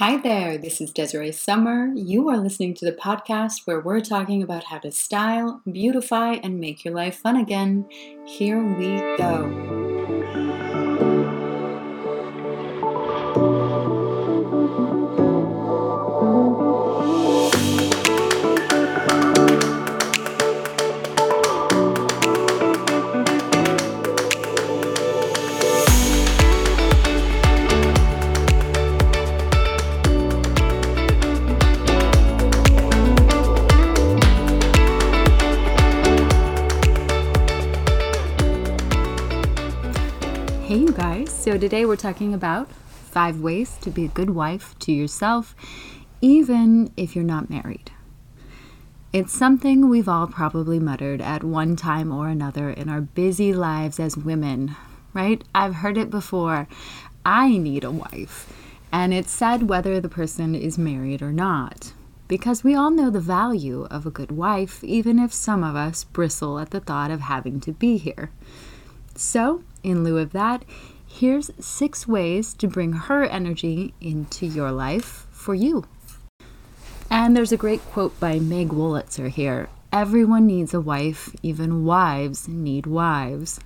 Hi there, this is Desiree Summer. You are listening to the podcast where we're talking about how to style, beautify, and make your life fun again. Here we go. So, today we're talking about five ways to be a good wife to yourself, even if you're not married. It's something we've all probably muttered at one time or another in our busy lives as women, right? I've heard it before. I need a wife. And it's said whether the person is married or not. Because we all know the value of a good wife, even if some of us bristle at the thought of having to be here. So, in lieu of that, here's six ways to bring her energy into your life for you. And there's a great quote by Meg Wolitzer here Everyone needs a wife, even wives need wives.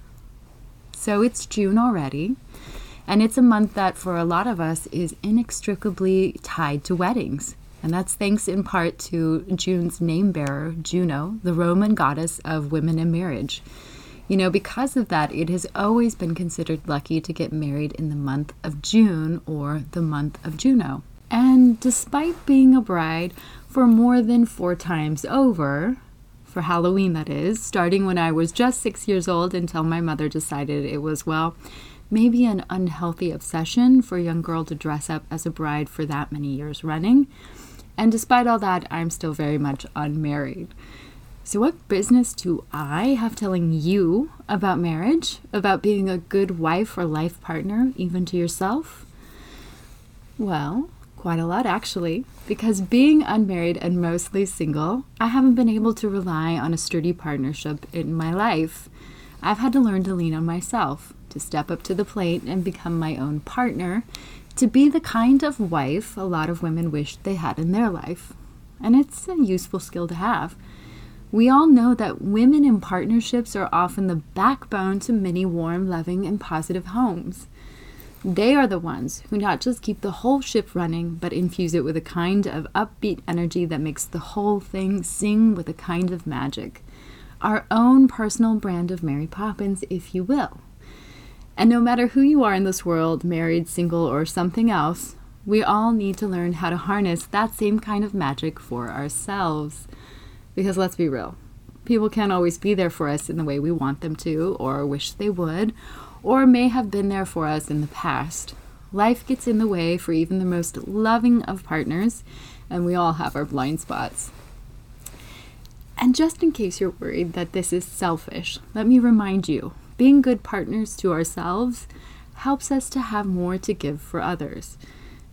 So it's June already, and it's a month that for a lot of us is inextricably tied to weddings. And that's thanks in part to June's name bearer, Juno, the Roman goddess of women and marriage. You know, because of that, it has always been considered lucky to get married in the month of June or the month of Juno. And despite being a bride for more than four times over, for Halloween that is, starting when I was just six years old until my mother decided it was, well, maybe an unhealthy obsession for a young girl to dress up as a bride for that many years running. And despite all that, I'm still very much unmarried. So, what business do I have telling you about marriage, about being a good wife or life partner, even to yourself? Well, quite a lot actually, because being unmarried and mostly single, I haven't been able to rely on a sturdy partnership in my life. I've had to learn to lean on myself, to step up to the plate and become my own partner, to be the kind of wife a lot of women wish they had in their life. And it's a useful skill to have. We all know that women in partnerships are often the backbone to many warm, loving, and positive homes. They are the ones who not just keep the whole ship running, but infuse it with a kind of upbeat energy that makes the whole thing sing with a kind of magic. Our own personal brand of Mary Poppins, if you will. And no matter who you are in this world, married, single, or something else, we all need to learn how to harness that same kind of magic for ourselves. Because let's be real, people can't always be there for us in the way we want them to, or wish they would, or may have been there for us in the past. Life gets in the way for even the most loving of partners, and we all have our blind spots. And just in case you're worried that this is selfish, let me remind you being good partners to ourselves helps us to have more to give for others.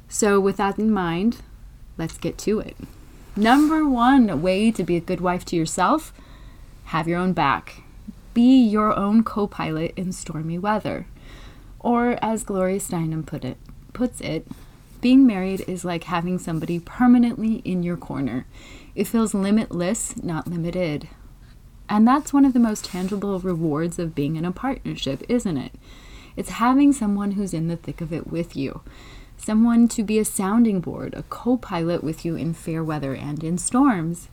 So, with that in mind, let's get to it. Number one way to be a good wife to yourself have your own back. Be your own co pilot in stormy weather. Or, as Gloria Steinem put it, puts it, being married is like having somebody permanently in your corner. It feels limitless, not limited. And that's one of the most tangible rewards of being in a partnership, isn't it? It's having someone who's in the thick of it with you someone to be a sounding board, a co pilot with you in fair weather and in storms.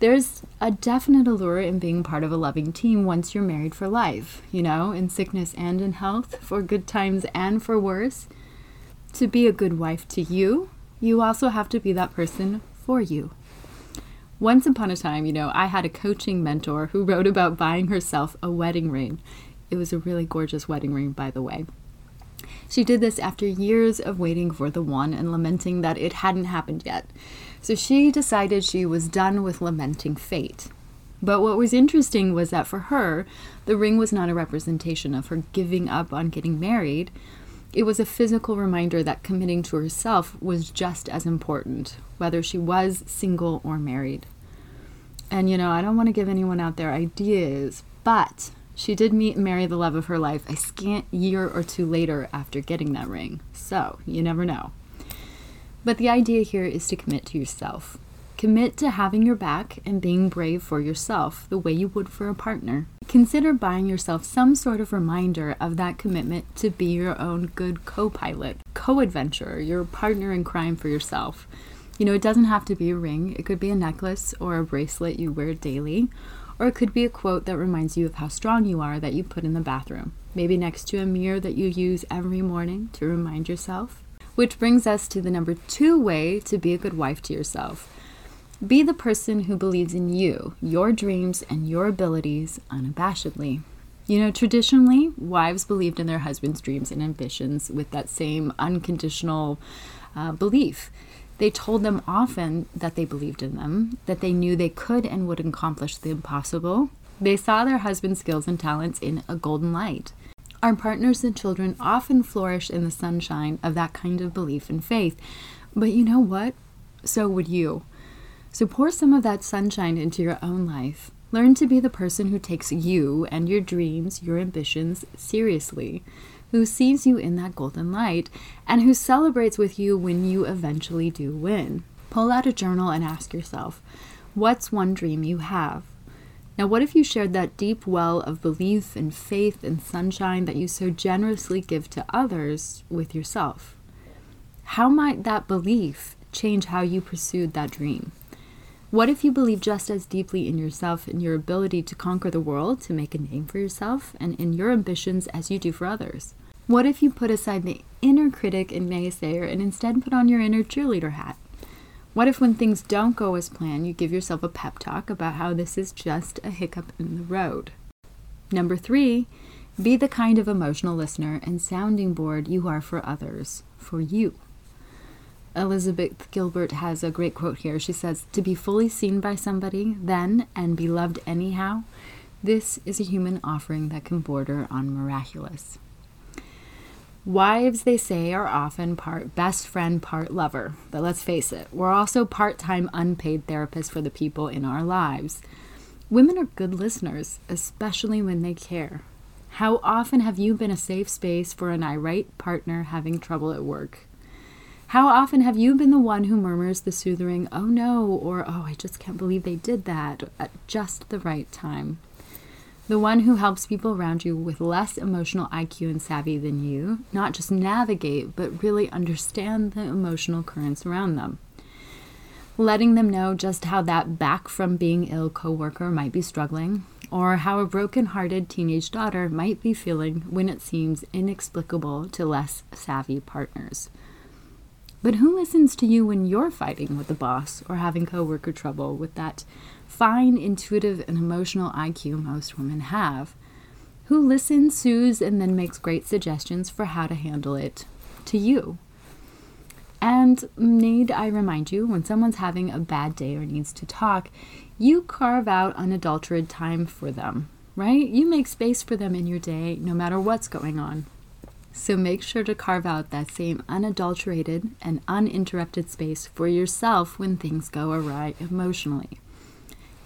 There's a definite allure in being part of a loving team once you're married for life, you know, in sickness and in health, for good times and for worse. To be a good wife to you, you also have to be that person for you. Once upon a time, you know, I had a coaching mentor who wrote about buying herself a wedding ring. It was a really gorgeous wedding ring, by the way. She did this after years of waiting for the one and lamenting that it hadn't happened yet. So she decided she was done with lamenting fate. But what was interesting was that for her, the ring was not a representation of her giving up on getting married. It was a physical reminder that committing to herself was just as important, whether she was single or married. And you know, I don't want to give anyone out there ideas, but she did meet and marry the love of her life a scant year or two later after getting that ring. So, you never know. But the idea here is to commit to yourself. Commit to having your back and being brave for yourself the way you would for a partner. Consider buying yourself some sort of reminder of that commitment to be your own good co pilot, co adventurer, your partner in crime for yourself. You know, it doesn't have to be a ring, it could be a necklace or a bracelet you wear daily, or it could be a quote that reminds you of how strong you are that you put in the bathroom, maybe next to a mirror that you use every morning to remind yourself. Which brings us to the number two way to be a good wife to yourself be the person who believes in you, your dreams, and your abilities unabashedly. You know, traditionally, wives believed in their husband's dreams and ambitions with that same unconditional uh, belief. They told them often that they believed in them, that they knew they could and would accomplish the impossible. They saw their husband's skills and talents in a golden light. Our partners and children often flourish in the sunshine of that kind of belief and faith. But you know what? So would you. So pour some of that sunshine into your own life. Learn to be the person who takes you and your dreams, your ambitions seriously, who sees you in that golden light, and who celebrates with you when you eventually do win. Pull out a journal and ask yourself, what's one dream you have? Now, what if you shared that deep well of belief and faith and sunshine that you so generously give to others with yourself? How might that belief change how you pursued that dream? What if you believe just as deeply in yourself and your ability to conquer the world, to make a name for yourself, and in your ambitions as you do for others? What if you put aside the inner critic and naysayer and instead put on your inner cheerleader hat? What if, when things don't go as planned, you give yourself a pep talk about how this is just a hiccup in the road? Number three, be the kind of emotional listener and sounding board you are for others, for you. Elizabeth Gilbert has a great quote here. She says, To be fully seen by somebody, then, and be loved anyhow, this is a human offering that can border on miraculous. Wives, they say, are often part best friend, part lover. But let's face it, we're also part time unpaid therapists for the people in our lives. Women are good listeners, especially when they care. How often have you been a safe space for an irate partner having trouble at work? How often have you been the one who murmurs the soothing, oh no, or oh, I just can't believe they did that at just the right time? The one who helps people around you with less emotional IQ and savvy than you, not just navigate, but really understand the emotional currents around them. Letting them know just how that back from being ill coworker might be struggling, or how a broken-hearted teenage daughter might be feeling when it seems inexplicable to less savvy partners. But who listens to you when you're fighting with the boss or having coworker trouble with that fine intuitive and emotional IQ most women have? Who listens, soothes, and then makes great suggestions for how to handle it to you? And need I remind you, when someone's having a bad day or needs to talk, you carve out unadulterated time for them, right? You make space for them in your day no matter what's going on. So make sure to carve out that same unadulterated and uninterrupted space for yourself when things go awry emotionally.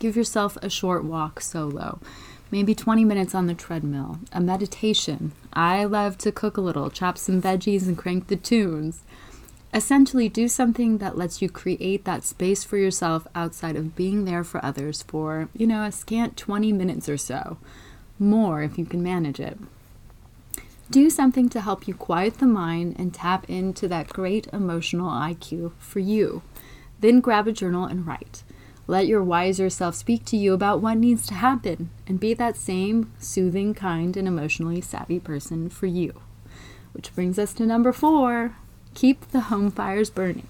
Give yourself a short walk solo, maybe 20 minutes on the treadmill, a meditation. I love to cook a little, chop some veggies, and crank the tunes. Essentially, do something that lets you create that space for yourself outside of being there for others for, you know, a scant 20 minutes or so. More if you can manage it. Do something to help you quiet the mind and tap into that great emotional IQ for you. Then grab a journal and write. Let your wiser self speak to you about what needs to happen and be that same soothing, kind, and emotionally savvy person for you. Which brings us to number four keep the home fires burning.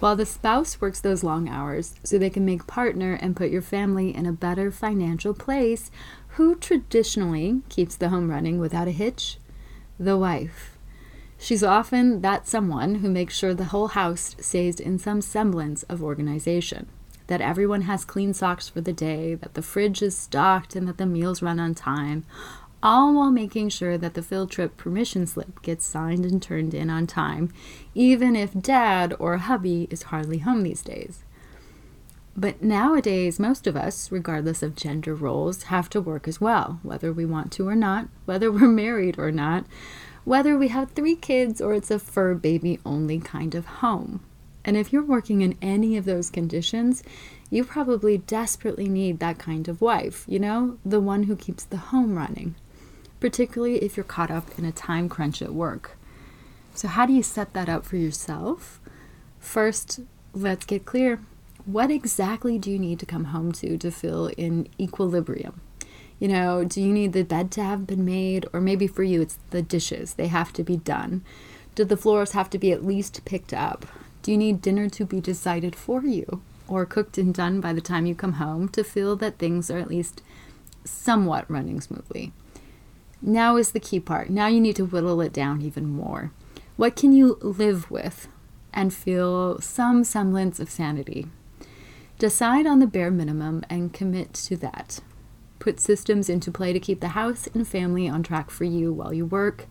While the spouse works those long hours so they can make partner and put your family in a better financial place, who traditionally keeps the home running without a hitch? The wife. She's often that someone who makes sure the whole house stays in some semblance of organization, that everyone has clean socks for the day, that the fridge is stocked, and that the meals run on time, all while making sure that the field trip permission slip gets signed and turned in on time, even if dad or hubby is hardly home these days. But nowadays, most of us, regardless of gender roles, have to work as well, whether we want to or not, whether we're married or not, whether we have three kids or it's a fur baby only kind of home. And if you're working in any of those conditions, you probably desperately need that kind of wife, you know, the one who keeps the home running, particularly if you're caught up in a time crunch at work. So, how do you set that up for yourself? First, let's get clear. What exactly do you need to come home to to feel in equilibrium? You know, do you need the bed to have been made? Or maybe for you, it's the dishes, they have to be done. Do the floors have to be at least picked up? Do you need dinner to be decided for you? or cooked and done by the time you come home to feel that things are at least somewhat running smoothly. Now is the key part. Now you need to whittle it down even more. What can you live with and feel some semblance of sanity? Decide on the bare minimum and commit to that. Put systems into play to keep the house and family on track for you while you work.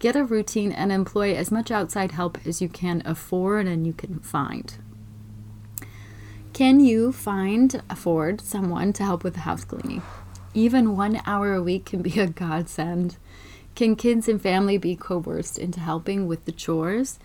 Get a routine and employ as much outside help as you can afford and you can find. Can you find, afford someone to help with the house cleaning? Even one hour a week can be a godsend. Can kids and family be coerced into helping with the chores?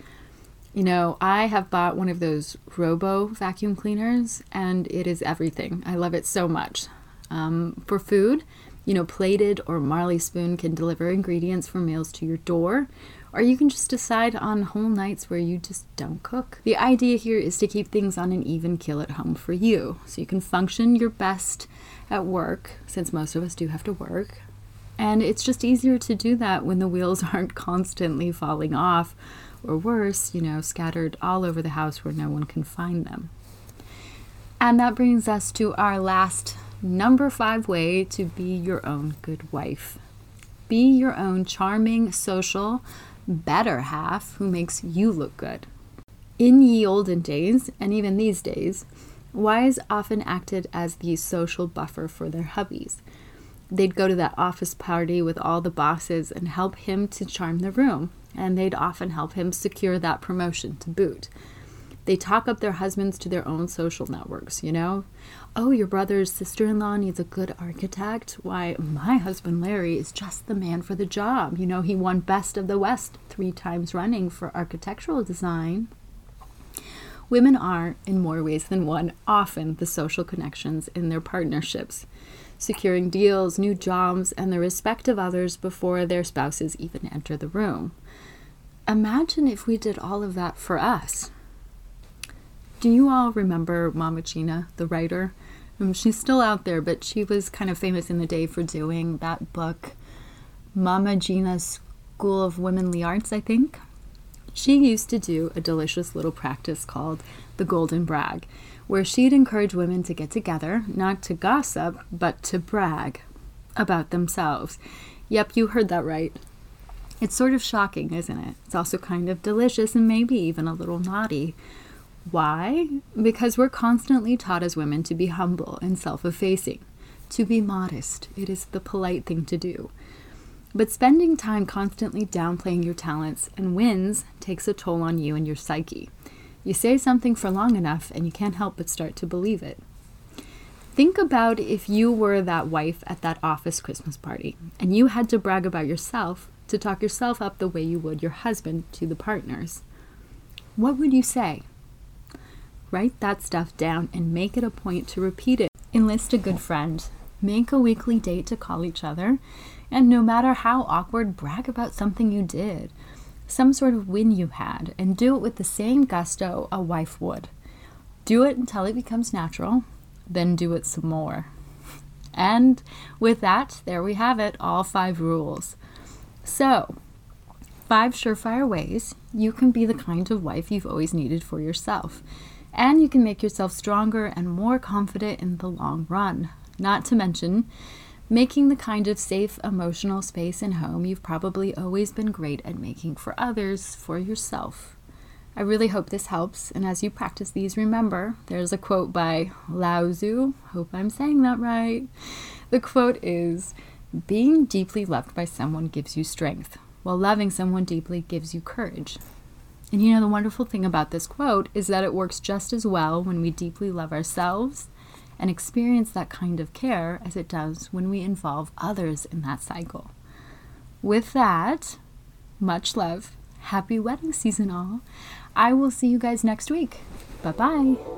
You know, I have bought one of those robo vacuum cleaners and it is everything. I love it so much. Um, for food, you know, plated or Marley Spoon can deliver ingredients for meals to your door, or you can just decide on whole nights where you just don't cook. The idea here is to keep things on an even kill at home for you so you can function your best at work, since most of us do have to work. And it's just easier to do that when the wheels aren't constantly falling off, or worse, you know, scattered all over the house where no one can find them. And that brings us to our last number five way to be your own good wife. Be your own charming, social, better half who makes you look good. In ye olden days, and even these days, wives often acted as the social buffer for their hubbies. They'd go to that office party with all the bosses and help him to charm the room, and they'd often help him secure that promotion to boot they talk up their husbands to their own social networks, you know? Oh, your brother's sister in law needs a good architect. Why, my husband Larry is just the man for the job. You know, he won Best of the West three times running for architectural design. Women are, in more ways than one, often the social connections in their partnerships, securing deals, new jobs, and the respect of others before their spouses even enter the room. Imagine if we did all of that for us. Do you all remember Mama Gena, the writer? Um, she's still out there, but she was kind of famous in the day for doing that book, Mama Gena's School of Womanly Arts, I think. She used to do a delicious little practice called the Golden Brag, where she'd encourage women to get together, not to gossip, but to brag about themselves. Yep, you heard that right. It's sort of shocking, isn't it? It's also kind of delicious and maybe even a little naughty. Why? Because we're constantly taught as women to be humble and self effacing, to be modest. It is the polite thing to do. But spending time constantly downplaying your talents and wins takes a toll on you and your psyche. You say something for long enough and you can't help but start to believe it. Think about if you were that wife at that office Christmas party and you had to brag about yourself to talk yourself up the way you would your husband to the partners. What would you say? Write that stuff down and make it a point to repeat it. Enlist a good friend. Make a weekly date to call each other. And no matter how awkward, brag about something you did, some sort of win you had, and do it with the same gusto a wife would. Do it until it becomes natural, then do it some more. And with that, there we have it all five rules. So, five surefire ways you can be the kind of wife you've always needed for yourself and you can make yourself stronger and more confident in the long run. Not to mention, making the kind of safe emotional space and home you've probably always been great at making for others, for yourself. I really hope this helps, and as you practice these, remember there's a quote by Lao Tzu. Hope I'm saying that right. The quote is Being deeply loved by someone gives you strength, while loving someone deeply gives you courage. And you know, the wonderful thing about this quote is that it works just as well when we deeply love ourselves and experience that kind of care as it does when we involve others in that cycle. With that, much love. Happy wedding season, all. I will see you guys next week. Bye bye.